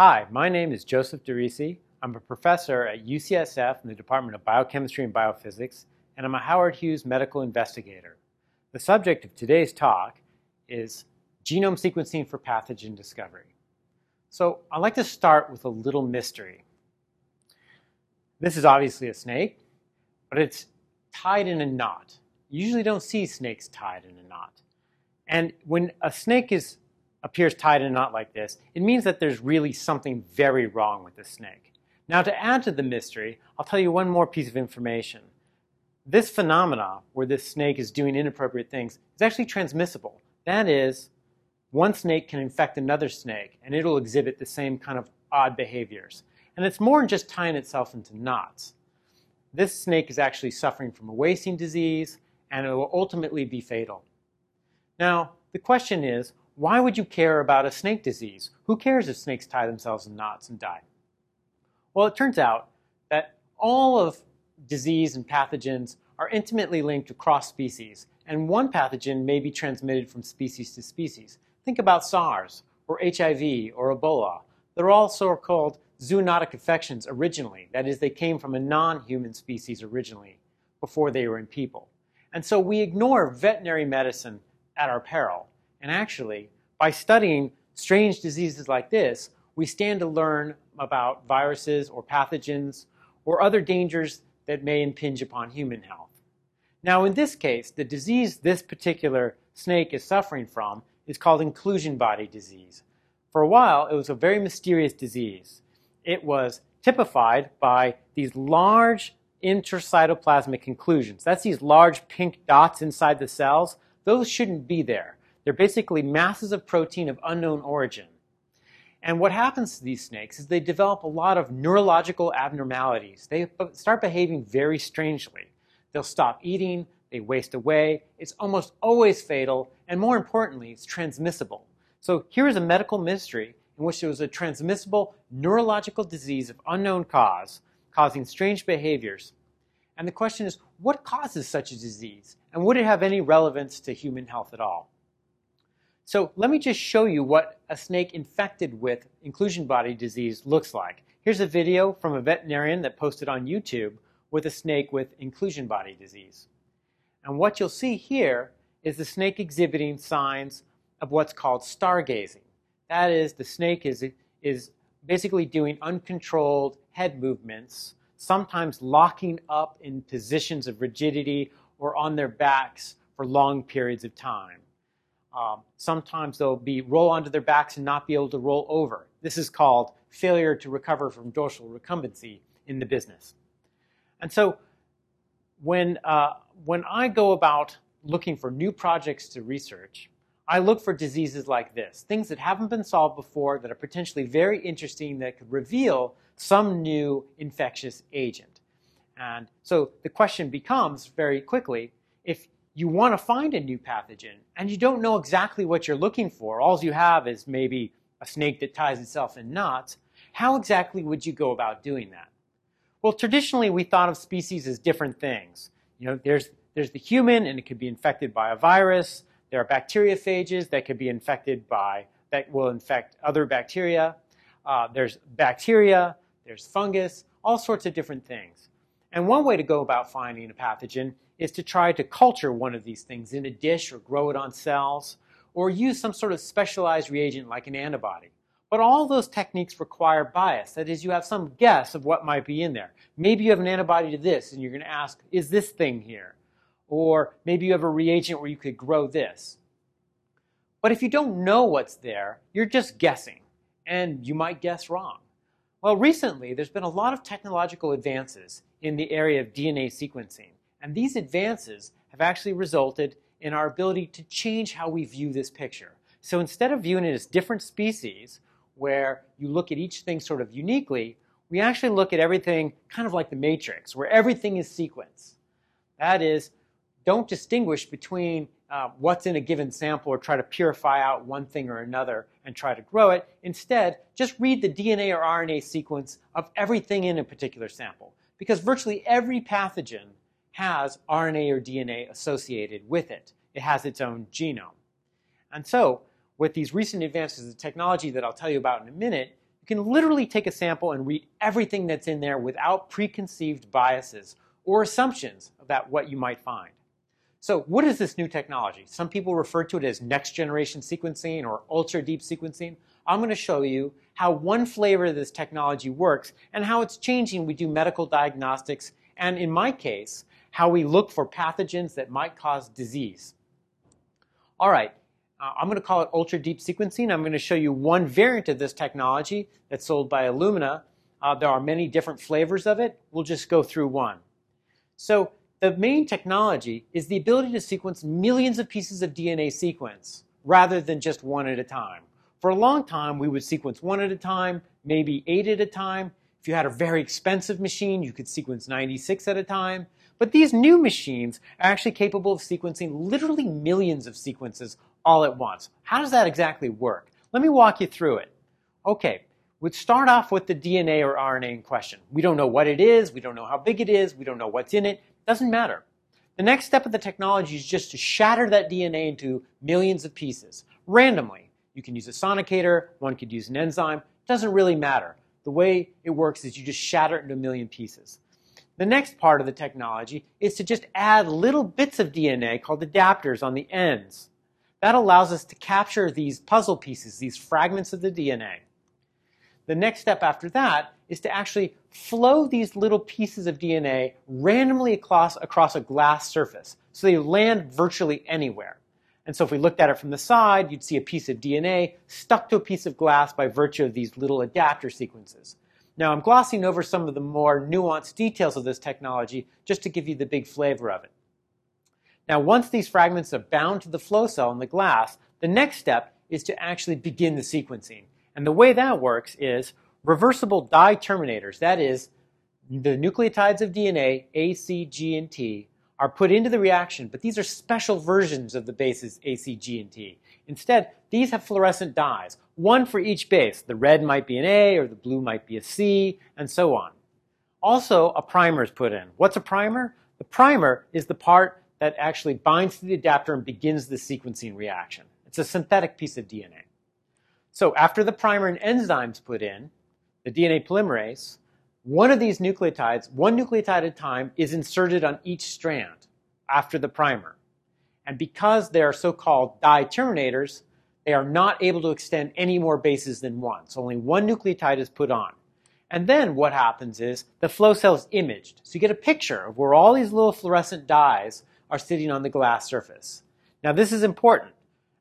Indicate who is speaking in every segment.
Speaker 1: Hi, my name is Joseph DeRisi. I'm a professor at UCSF in the Department of Biochemistry and Biophysics, and I'm a Howard Hughes medical investigator. The subject of today's talk is genome sequencing for pathogen discovery. So I'd like to start with a little mystery. This is obviously a snake, but it's tied in a knot. You usually don't see snakes tied in a knot. And when a snake is appears tied in a knot like this, it means that there's really something very wrong with the snake. Now to add to the mystery, I'll tell you one more piece of information. This phenomena, where this snake is doing inappropriate things, is actually transmissible. That is, one snake can infect another snake, and it'll exhibit the same kind of odd behaviors. And it's more than just tying itself into knots. This snake is actually suffering from a wasting disease, and it will ultimately be fatal. Now, the question is, why would you care about a snake disease? Who cares if snakes tie themselves in knots and die? Well, it turns out that all of disease and pathogens are intimately linked across species, and one pathogen may be transmitted from species to species. Think about SARS, or HIV, or Ebola. They're all so-called zoonotic infections originally. That is, they came from a non-human species originally, before they were in people. And so we ignore veterinary medicine at our peril and actually, by studying strange diseases like this, we stand to learn about viruses or pathogens or other dangers that may impinge upon human health. Now, in this case, the disease this particular snake is suffering from is called inclusion body disease. For a while, it was a very mysterious disease. It was typified by these large intracytoplasmic inclusions. That's these large pink dots inside the cells. Those shouldn't be there. They're basically masses of protein of unknown origin. And what happens to these snakes is they develop a lot of neurological abnormalities. They start behaving very strangely. They'll stop eating, they waste away, it's almost always fatal, and more importantly, it's transmissible. So here is a medical mystery in which there was a transmissible neurological disease of unknown cause causing strange behaviors. And the question is, what causes such a disease? And would it have any relevance to human health at all? So let me just show you what a snake infected with inclusion body disease looks like. Here's a video from a veterinarian that posted on YouTube with a snake with inclusion body disease. And what you'll see here is the snake exhibiting signs of what's called stargazing. That is, the snake is, is basically doing uncontrolled head movements, sometimes locking up in positions of rigidity or on their backs for long periods of time. Um, sometimes they'll be roll onto their backs and not be able to roll over. This is called failure to recover from dorsal recumbency in the business. And so when, uh, when I go about looking for new projects to research, I look for diseases like this, things that haven't been solved before that are potentially very interesting that could reveal some new infectious agent. And so the question becomes very quickly, if you want to find a new pathogen and you don't know exactly what you're looking for, all you have is maybe a snake that ties itself in knots, how exactly would you go about doing that? Well, traditionally we thought of species as different things. You know, there's, there's the human and it could be infected by a virus. There are bacteriophages that could be infected by, that will infect other bacteria. Uh, there's bacteria, there's fungus, all sorts of different things. And one way to go about finding a pathogen is to try to culture one of these things in a dish or grow it on cells or use some sort of specialized reagent like an antibody. But all those techniques require bias. That is, you have some guess of what might be in there. Maybe you have an antibody to this and you're going to ask, is this thing here? Or maybe you have a reagent where you could grow this. But if you don't know what's there, you're just guessing. And you might guess wrong. Well, recently, there's been a lot of technological advances in the area of DNA sequencing. And these advances have actually resulted in our ability to change how we view this picture. So instead of viewing it as different species, where you look at each thing sort of uniquely, we actually look at everything kind of like the matrix, where everything is sequence. That is, don't distinguish between uh, what's in a given sample or try to purify out one thing or another and try to grow it. Instead, just read the DNA or RNA sequence of everything in a particular sample. Because virtually every pathogen has RNA or DNA associated with it. It has its own genome. And so, with these recent advances in technology that I'll tell you about in a minute, you can literally take a sample and read everything that's in there without preconceived biases or assumptions about what you might find. So what is this new technology? Some people refer to it as next generation sequencing or ultra deep sequencing. I'm going to show you how one flavor of this technology works and how it's changing we do medical diagnostics and in my case, how we look for pathogens that might cause disease. All right, uh, I'm going to call it ultra deep sequencing. I'm going to show you one variant of this technology that's sold by Illumina. Uh, there are many different flavors of it. We'll just go through one. So the main technology is the ability to sequence millions of pieces of DNA sequence rather than just one at a time. For a long time, we would sequence one at a time, maybe eight at a time. If you had a very expensive machine, you could sequence 96 at a time. But these new machines are actually capable of sequencing literally millions of sequences all at once. How does that exactly work? Let me walk you through it. Okay, we'd start off with the DNA or RNA in question. We don't know what it is, we don't know how big it is, we don't know what's in it, doesn't matter. The next step of the technology is just to shatter that DNA into millions of pieces, randomly. You can use a sonicator, one could use an enzyme, doesn't really matter. The way it works is you just shatter it into a million pieces. The next part of the technology is to just add little bits of DNA called adapters on the ends. That allows us to capture these puzzle pieces, these fragments of the DNA. The next step after that is to actually flow these little pieces of DNA randomly across, across a glass surface. So they land virtually anywhere. And so if we looked at it from the side, you'd see a piece of DNA stuck to a piece of glass by virtue of these little adapter sequences. Now I'm glossing over some of the more nuanced details of this technology just to give you the big flavor of it. Now, once these fragments are bound to the flow cell in the glass, the next step is to actually begin the sequencing. And the way that works is reversible dye terminators, that is, the nucleotides of DNA, A, C, G, and T, are put into the reaction, but these are special versions of the bases A, C, G, and T. Instead, these have fluorescent dyes, one for each base. The red might be an A, or the blue might be a C, and so on. Also, a primer is put in. What's a primer? The primer is the part that actually binds to the adapter and begins the sequencing reaction. It's a synthetic piece of DNA. So after the primer and enzymes put in, the DNA polymerase, one of these nucleotides, one nucleotide at a time, is inserted on each strand after the primer. And because they are so-called dye terminators, they are not able to extend any more bases than one. So only one nucleotide is put on. And then what happens is the flow cell is imaged. So you get a picture of where all these little fluorescent dyes are sitting on the glass surface. Now this is important.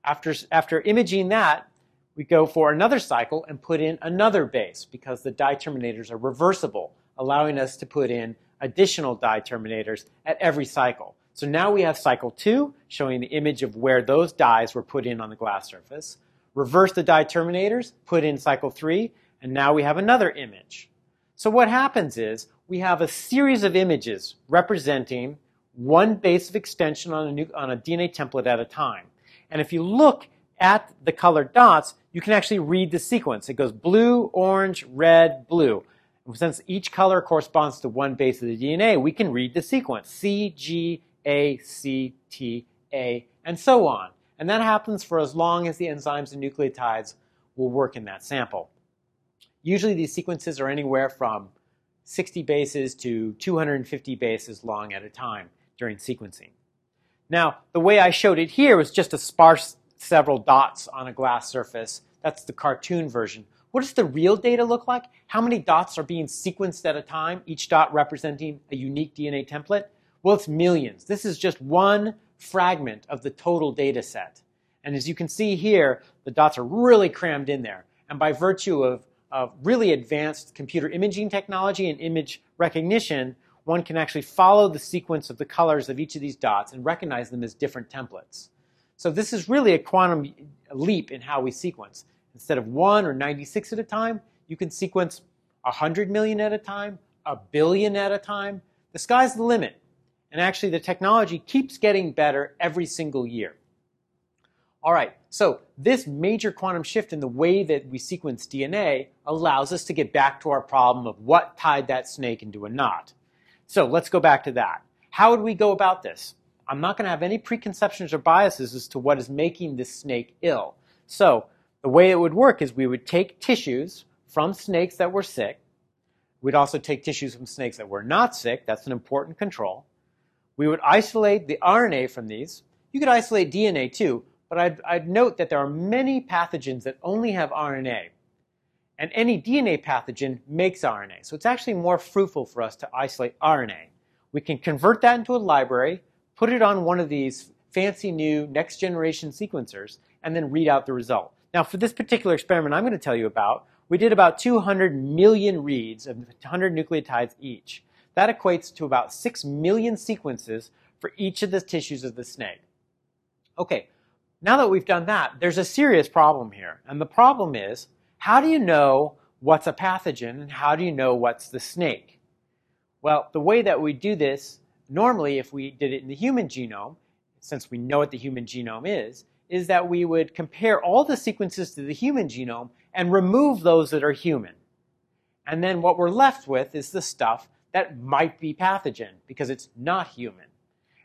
Speaker 1: After, after imaging that, we go for another cycle and put in another base because the dye terminators are reversible, allowing us to put in additional dye terminators at every cycle. So now we have cycle two, showing the image of where those dyes were put in on the glass surface. Reverse the dye terminators, put in cycle three, and now we have another image. So what happens is we have a series of images representing one base of extension on a, new, on a DNA template at a time. And if you look at the colored dots, you can actually read the sequence. It goes blue, orange, red, blue. Since each color corresponds to one base of the DNA, we can read the sequence C, G, A, C, T, A, and so on. And that happens for as long as the enzymes and nucleotides will work in that sample. Usually these sequences are anywhere from 60 bases to 250 bases long at a time during sequencing. Now, the way I showed it here was just to sparse several dots on a glass surface. That's the cartoon version. What does the real data look like? How many dots are being sequenced at a time, each dot representing a unique DNA template? Well, it's millions. This is just one fragment of the total data set. And as you can see here, the dots are really crammed in there. And by virtue of, of really advanced computer imaging technology and image recognition, one can actually follow the sequence of the colors of each of these dots and recognize them as different templates. So this is really a quantum leap in how we sequence. Instead of one or 96 at a time, you can sequence 100 million at a time, a billion at a time. The sky's the limit. And actually, the technology keeps getting better every single year. All right, so this major quantum shift in the way that we sequence DNA allows us to get back to our problem of what tied that snake into a knot. So let's go back to that. How would we go about this? I'm not going to have any preconceptions or biases as to what is making this snake ill. So the way it would work is we would take tissues from snakes that were sick. We'd also take tissues from snakes that were not sick. That's an important control. We would isolate the RNA from these. You could isolate DNA too, but I'd, I'd note that there are many pathogens that only have RNA. And any DNA pathogen makes RNA. So it's actually more fruitful for us to isolate RNA. We can convert that into a library, put it on one of these fancy new next generation sequencers, and then read out the result. Now, for this particular experiment I'm going to tell you about, we did about 200 million reads of 100 nucleotides each. That equates to about 6 million sequences for each of the tissues of the snake. Okay, now that we've done that, there's a serious problem here. And the problem is, how do you know what's a pathogen and how do you know what's the snake? Well, the way that we do this, normally if we did it in the human genome, since we know what the human genome is, is that we would compare all the sequences to the human genome and remove those that are human. And then what we're left with is the stuff that might be pathogen because it's not human.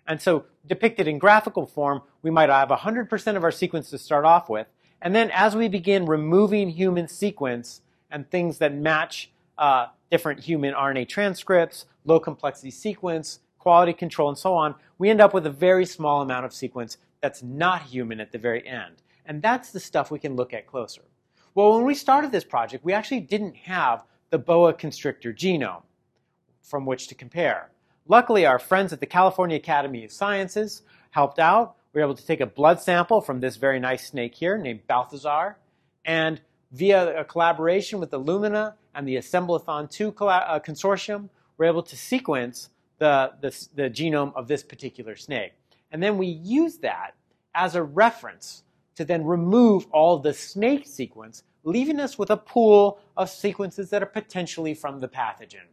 Speaker 1: And so depicted in graphical form, we might have 100% of our sequence to start off with. And then as we begin removing human sequence and things that match uh, different human RNA transcripts, low complexity sequence, quality control, and so on, we end up with a very small amount of sequence that's not human at the very end. And that's the stuff we can look at closer. Well, when we started this project, we actually didn't have the boa constrictor genome from which to compare. Luckily, our friends at the California Academy of Sciences helped out. We were able to take a blood sample from this very nice snake here named Balthazar, and via a collaboration with Illumina and the Assemblathon 2 uh, consortium, we're able to sequence the, the, the genome of this particular snake. And then we use that as a reference to then remove all the snake sequence, leaving us with a pool of sequences that are potentially from the pathogen.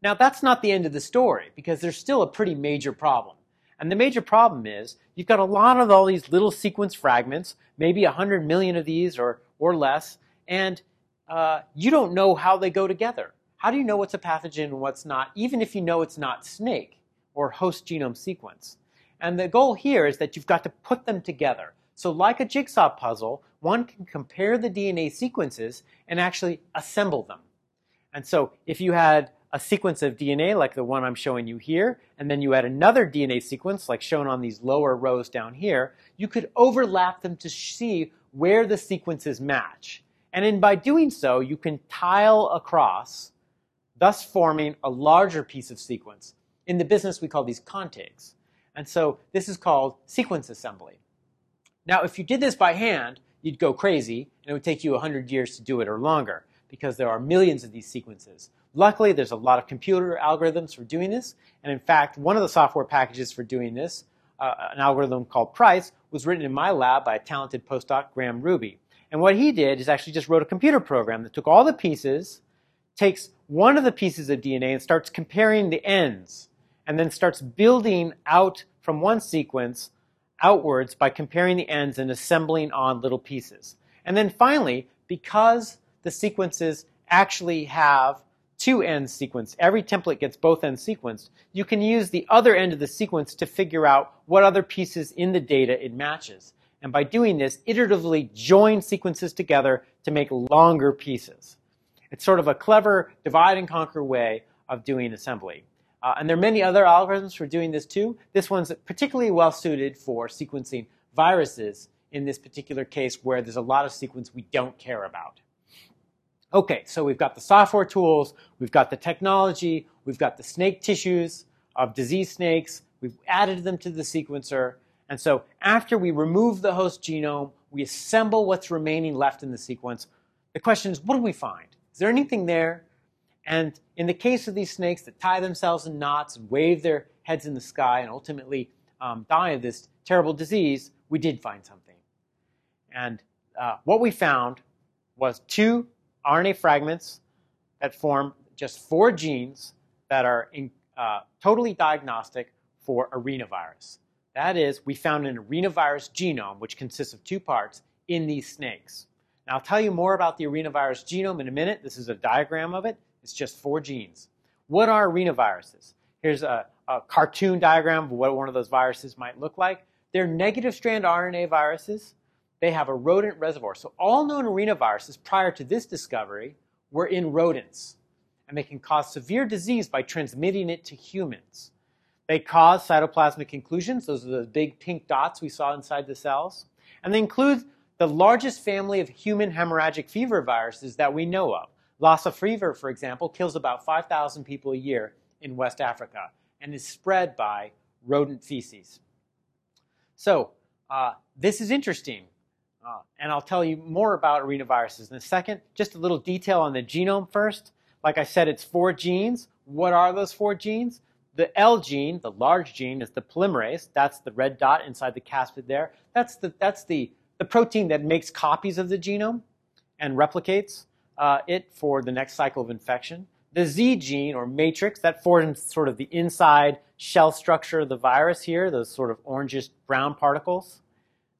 Speaker 1: Now, that's not the end of the story because there's still a pretty major problem. And the major problem is you've got a lot of all these little sequence fragments, maybe 100 million of these or, or less, and uh, you don't know how they go together. How do you know what's a pathogen and what's not, even if you know it's not snake or host genome sequence? And the goal here is that you've got to put them together. So like a jigsaw puzzle, one can compare the DNA sequences and actually assemble them. And so if you had a sequence of DNA like the one I'm showing you here, and then you had another DNA sequence like shown on these lower rows down here, you could overlap them to see where the sequences match. And in, by doing so, you can tile across, thus forming a larger piece of sequence. In the business, we call these contigs. And so this is called sequence assembly. Now, if you did this by hand, you'd go crazy, and it would take you 100 years to do it or longer, because there are millions of these sequences. Luckily, there's a lot of computer algorithms for doing this, and in fact, one of the software packages for doing this, uh, an algorithm called Price, was written in my lab by a talented postdoc, Graham Ruby. And what he did is actually just wrote a computer program that took all the pieces, takes one of the pieces of DNA and starts comparing the ends and then starts building out from one sequence outwards by comparing the ends and assembling on little pieces. And then finally, because the sequences actually have two ends sequenced, every template gets both ends sequenced, you can use the other end of the sequence to figure out what other pieces in the data it matches. And by doing this, iteratively join sequences together to make longer pieces. It's sort of a clever divide and conquer way of doing assembly. Uh, and there are many other algorithms for doing this too. This one's particularly well suited for sequencing viruses in this particular case where there's a lot of sequence we don't care about. Okay, so we've got the software tools, we've got the technology, we've got the snake tissues of disease snakes, we've added them to the sequencer, and so after we remove the host genome, we assemble what's remaining left in the sequence. The question is, what do we find? Is there anything there and in the case of these snakes that tie themselves in knots and wave their heads in the sky and ultimately um, die of this terrible disease, we did find something. And uh, what we found was two RNA fragments that form just four genes that are in, uh, totally diagnostic for arenavirus. That is, we found an arenavirus genome, which consists of two parts, in these snakes. Now, I'll tell you more about the arenavirus genome in a minute. This is a diagram of it. It's just four genes. What are arenaviruses? Here's a, a cartoon diagram of what one of those viruses might look like. They're negative strand RNA viruses they have a rodent reservoir. So all known arenaviruses prior to this discovery were in rodents, and they can cause severe disease by transmitting it to humans. They cause cytoplasmic inclusions. Those are the big pink dots we saw inside the cells. And they include the largest family of human hemorrhagic fever viruses that we know of. Lassa fever, for example, kills about 5,000 people a year in West Africa and is spread by rodent feces. So, uh, this is interesting. Uh, and I'll tell you more about arenaviruses in a second. Just a little detail on the genome first. Like I said, it's four genes. What are those four genes? The L gene, the large gene, is the polymerase. That's the red dot inside the capsid there. That's the, that's the, the protein that makes copies of the genome and replicates uh, it for the next cycle of infection. The Z gene, or matrix, that forms sort of the inside shell structure of the virus here, those sort of orangish brown particles.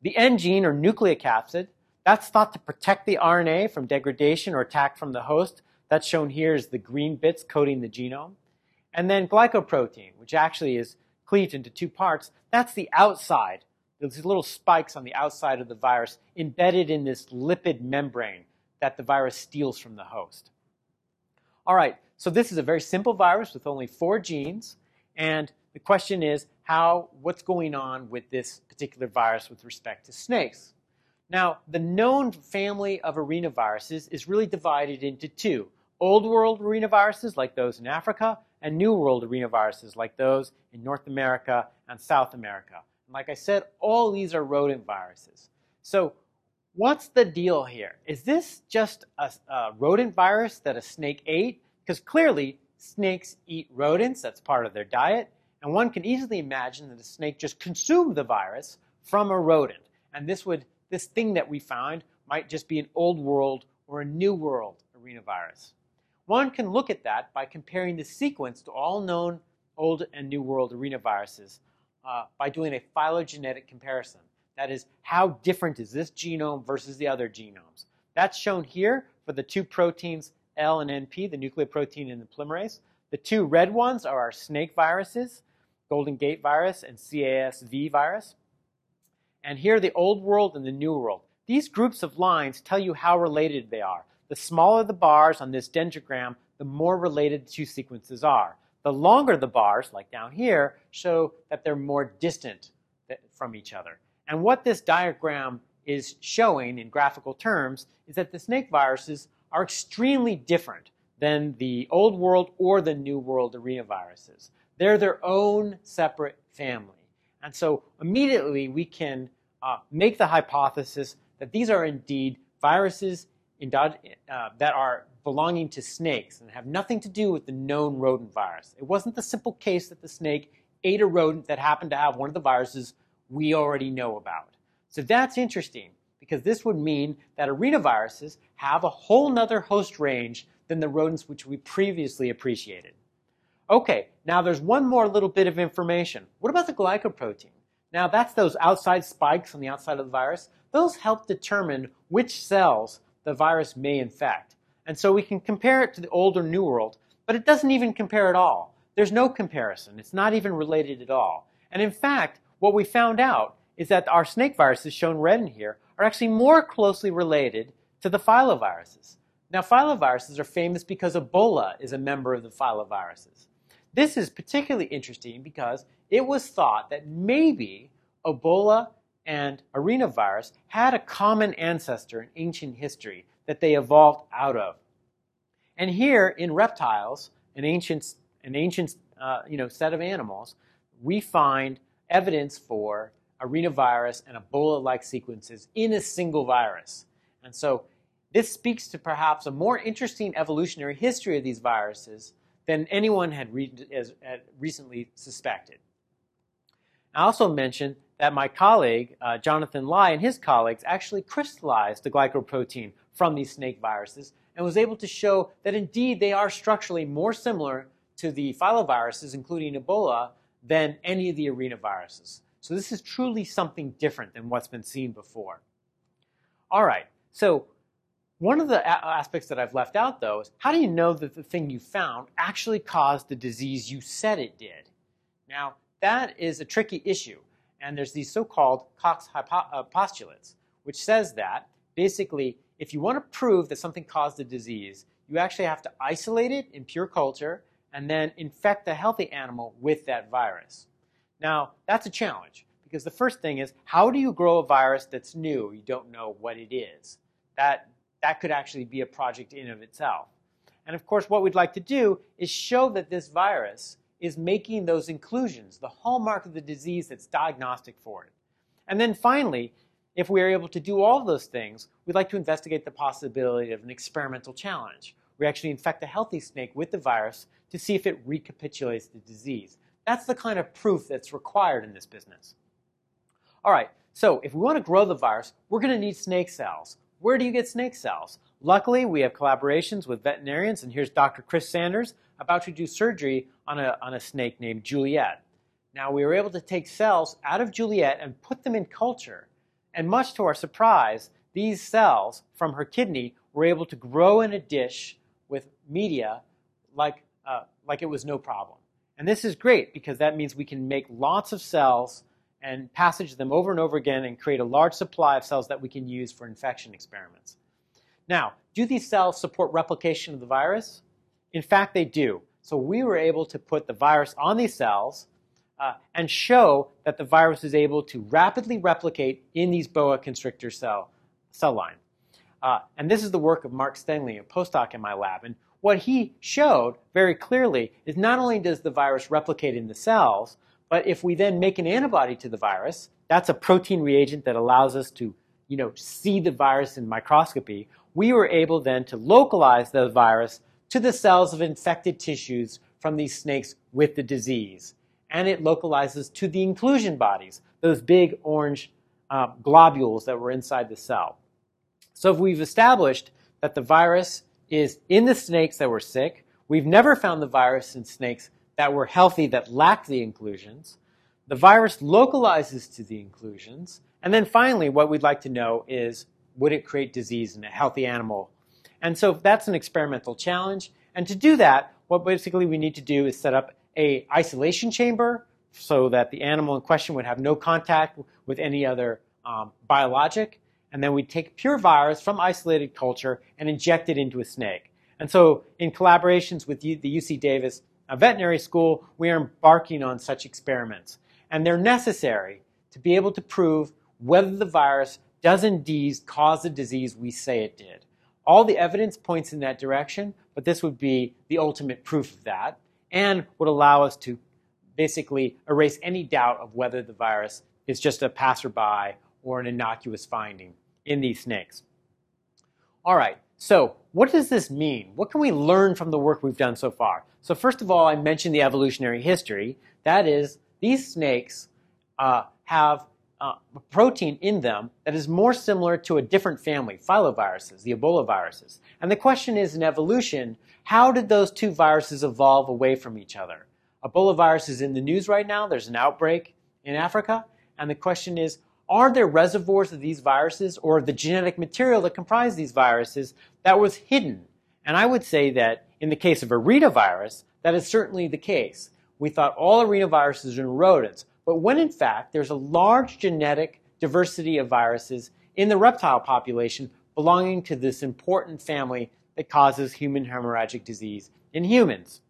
Speaker 1: The N gene, or nucleocapsid, that's thought to protect the RNA from degradation or attack from the host. That's shown here as the green bits coding the genome. And then glycoprotein, which actually is cleaved into two parts, that's the outside, those little spikes on the outside of the virus embedded in this lipid membrane that the virus steals from the host. All right, so this is a very simple virus with only four genes, and the question is how, what's going on with this particular virus with respect to snakes? Now, the known family of arenaviruses is really divided into two. Old world arenaviruses like those in Africa and New World arenaviruses like those in North America and South America. Like I said, all these are rodent viruses. So what's the deal here? Is this just a, a rodent virus that a snake ate? Because clearly snakes eat rodents, that's part of their diet. And one can easily imagine that a snake just consumed the virus from a rodent. And this would this thing that we found might just be an old world or a new world arenavirus. One can look at that by comparing the sequence to all known Old and New World arenaviruses uh, by doing a phylogenetic comparison. That is, how different is this genome versus the other genomes? That's shown here for the two proteins L and NP, the nucleoprotein and the polymerase. The two red ones are our snake viruses, Golden Gate virus and CASV virus. And here the Old World and the New World. These groups of lines tell you how related they are. The smaller the bars on this dendrogram, the more related the two sequences are. The longer the bars, like down here, show that they're more distant from each other. And what this diagram is showing in graphical terms is that the snake viruses are extremely different than the old world or the new world arenaviruses. They're their own separate family. And so immediately we can uh, make the hypothesis that these are indeed viruses uh, that are belonging to snakes and have nothing to do with the known rodent virus. It wasn't the simple case that the snake ate a rodent that happened to have one of the viruses we already know about. So that's interesting because this would mean that arenaviruses have a whole nother host range than the rodents which we previously appreciated. Okay, now there's one more little bit of information. What about the glycoprotein? Now that's those outside spikes on the outside of the virus. Those help determine which cells the virus may infect. And so we can compare it to the older New World, but it doesn't even compare at all. There's no comparison. It's not even related at all. And in fact, what we found out is that our snake viruses, shown red in here, are actually more closely related to the filoviruses. Now, filoviruses are famous because Ebola is a member of the filoviruses. This is particularly interesting because it was thought that maybe Ebola and arenavirus had a common ancestor in ancient history that they evolved out of. And here in reptiles, an ancient, an ancient uh, you know, set of animals, we find evidence for arenavirus and Ebola-like sequences in a single virus. And so this speaks to perhaps a more interesting evolutionary history of these viruses than anyone had, re had recently suspected. I also mentioned that my colleague, uh, Jonathan Lai, and his colleagues actually crystallized the glycoprotein from these snake viruses and was able to show that indeed they are structurally more similar to the filoviruses, including Ebola, than any of the arenaviruses. So this is truly something different than what's been seen before. All right, so one of the aspects that I've left out, though, is how do you know that the thing you found actually caused the disease you said it did? Now, that is a tricky issue and there's these so-called Cox uh, postulates, which says that basically, if you want to prove that something caused a disease, you actually have to isolate it in pure culture and then infect a healthy animal with that virus. Now, that's a challenge because the first thing is how do you grow a virus that's new? You don't know what it is. That, that could actually be a project in of itself. And of course, what we'd like to do is show that this virus is making those inclusions, the hallmark of the disease that's diagnostic for it. And then finally, if we are able to do all those things, we'd like to investigate the possibility of an experimental challenge. We actually infect a healthy snake with the virus to see if it recapitulates the disease. That's the kind of proof that's required in this business. All right, so if we want to grow the virus, we're going to need snake cells. Where do you get snake cells? Luckily, we have collaborations with veterinarians, and here's Dr. Chris Sanders about to do surgery on a, on a snake named Juliet. Now, we were able to take cells out of Juliet and put them in culture. And much to our surprise, these cells from her kidney were able to grow in a dish with media like, uh, like it was no problem. And this is great because that means we can make lots of cells and passage them over and over again and create a large supply of cells that we can use for infection experiments. Now, do these cells support replication of the virus? In fact, they do. So we were able to put the virus on these cells uh, and show that the virus is able to rapidly replicate in these boa constrictor cell, cell line. Uh, and this is the work of Mark Stengley, a postdoc in my lab. And what he showed very clearly is not only does the virus replicate in the cells, but if we then make an antibody to the virus, that's a protein reagent that allows us to you know, see the virus in microscopy, we were able then to localize the virus to the cells of infected tissues from these snakes with the disease. And it localizes to the inclusion bodies, those big orange uh, globules that were inside the cell. So if we've established that the virus is in the snakes that were sick, we've never found the virus in snakes that were healthy that lacked the inclusions. The virus localizes to the inclusions. And then finally, what we'd like to know is would it create disease in a healthy animal? And so that's an experimental challenge. And to do that, what basically we need to do is set up a isolation chamber so that the animal in question would have no contact with any other um, biologic. And then we take pure virus from isolated culture and inject it into a snake. And so in collaborations with the UC Davis a veterinary school, we are embarking on such experiments. And they're necessary to be able to prove whether the virus does indeed cause the disease we say it did. All the evidence points in that direction, but this would be the ultimate proof of that and would allow us to basically erase any doubt of whether the virus is just a passerby or an innocuous finding in these snakes. All right, so what does this mean? What can we learn from the work we've done so far? So first of all, I mentioned the evolutionary history. That is, these snakes uh, have uh, a protein in them that is more similar to a different family, filoviruses, the Ebola viruses. And the question is, in evolution, how did those two viruses evolve away from each other? Ebola virus is in the news right now. There's an outbreak in Africa. And the question is, are there reservoirs of these viruses or the genetic material that comprise these viruses that was hidden? And I would say that in the case of arenavirus, that is certainly the case. We thought all arenaviruses are in rodents, but when in fact there's a large genetic diversity of viruses in the reptile population belonging to this important family that causes human hemorrhagic disease in humans.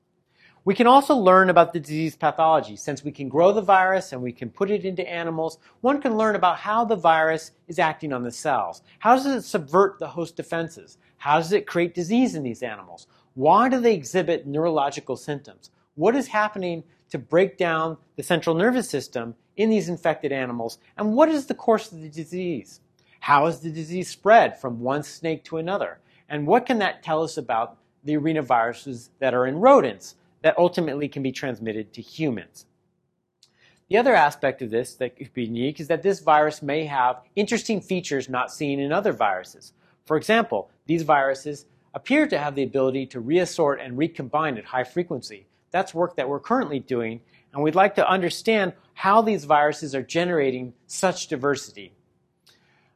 Speaker 1: We can also learn about the disease pathology. Since we can grow the virus and we can put it into animals, one can learn about how the virus is acting on the cells. How does it subvert the host defenses? How does it create disease in these animals? Why do they exhibit neurological symptoms? What is happening to break down the central nervous system in these infected animals? And what is the course of the disease? How is the disease spread from one snake to another? And what can that tell us about the arenaviruses that are in rodents that ultimately can be transmitted to humans? The other aspect of this that could be unique is that this virus may have interesting features not seen in other viruses. For example, these viruses appear to have the ability to reassort and recombine at high frequency. That's work that we're currently doing, and we'd like to understand how these viruses are generating such diversity.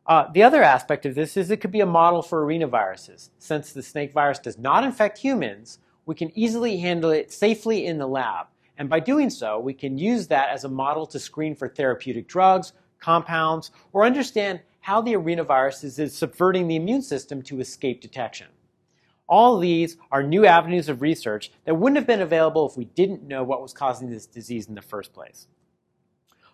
Speaker 1: Uh, the other aspect of this is it could be a model for arenaviruses. Since the snake virus does not infect humans, we can easily handle it safely in the lab. And by doing so, we can use that as a model to screen for therapeutic drugs, compounds, or understand how the arenavirus is subverting the immune system to escape detection. All these are new avenues of research that wouldn't have been available if we didn't know what was causing this disease in the first place.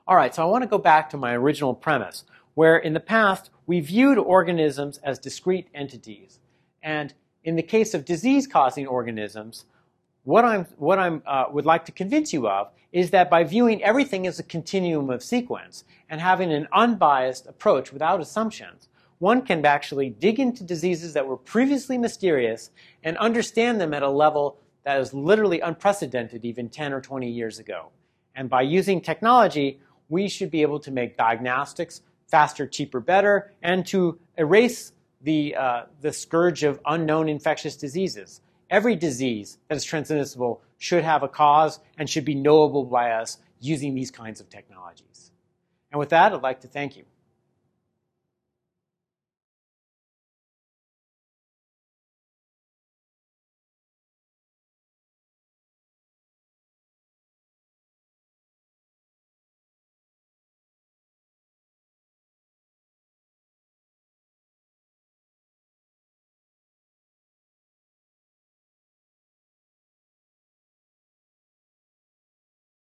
Speaker 1: All right, so I want to go back to my original premise, where in the past we viewed organisms as discrete entities. And in the case of disease-causing organisms, what I what I'm, uh, would like to convince you of is that by viewing everything as a continuum of sequence and having an unbiased approach without assumptions, one can actually dig into diseases that were previously mysterious and understand them at a level that is literally unprecedented even 10 or 20 years ago. And by using technology, we should be able to make diagnostics faster, cheaper, better, and to erase the, uh, the scourge of unknown infectious diseases. Every disease that is transmissible should have a cause and should be knowable by us using these kinds of technologies. And with that, I'd like to thank you.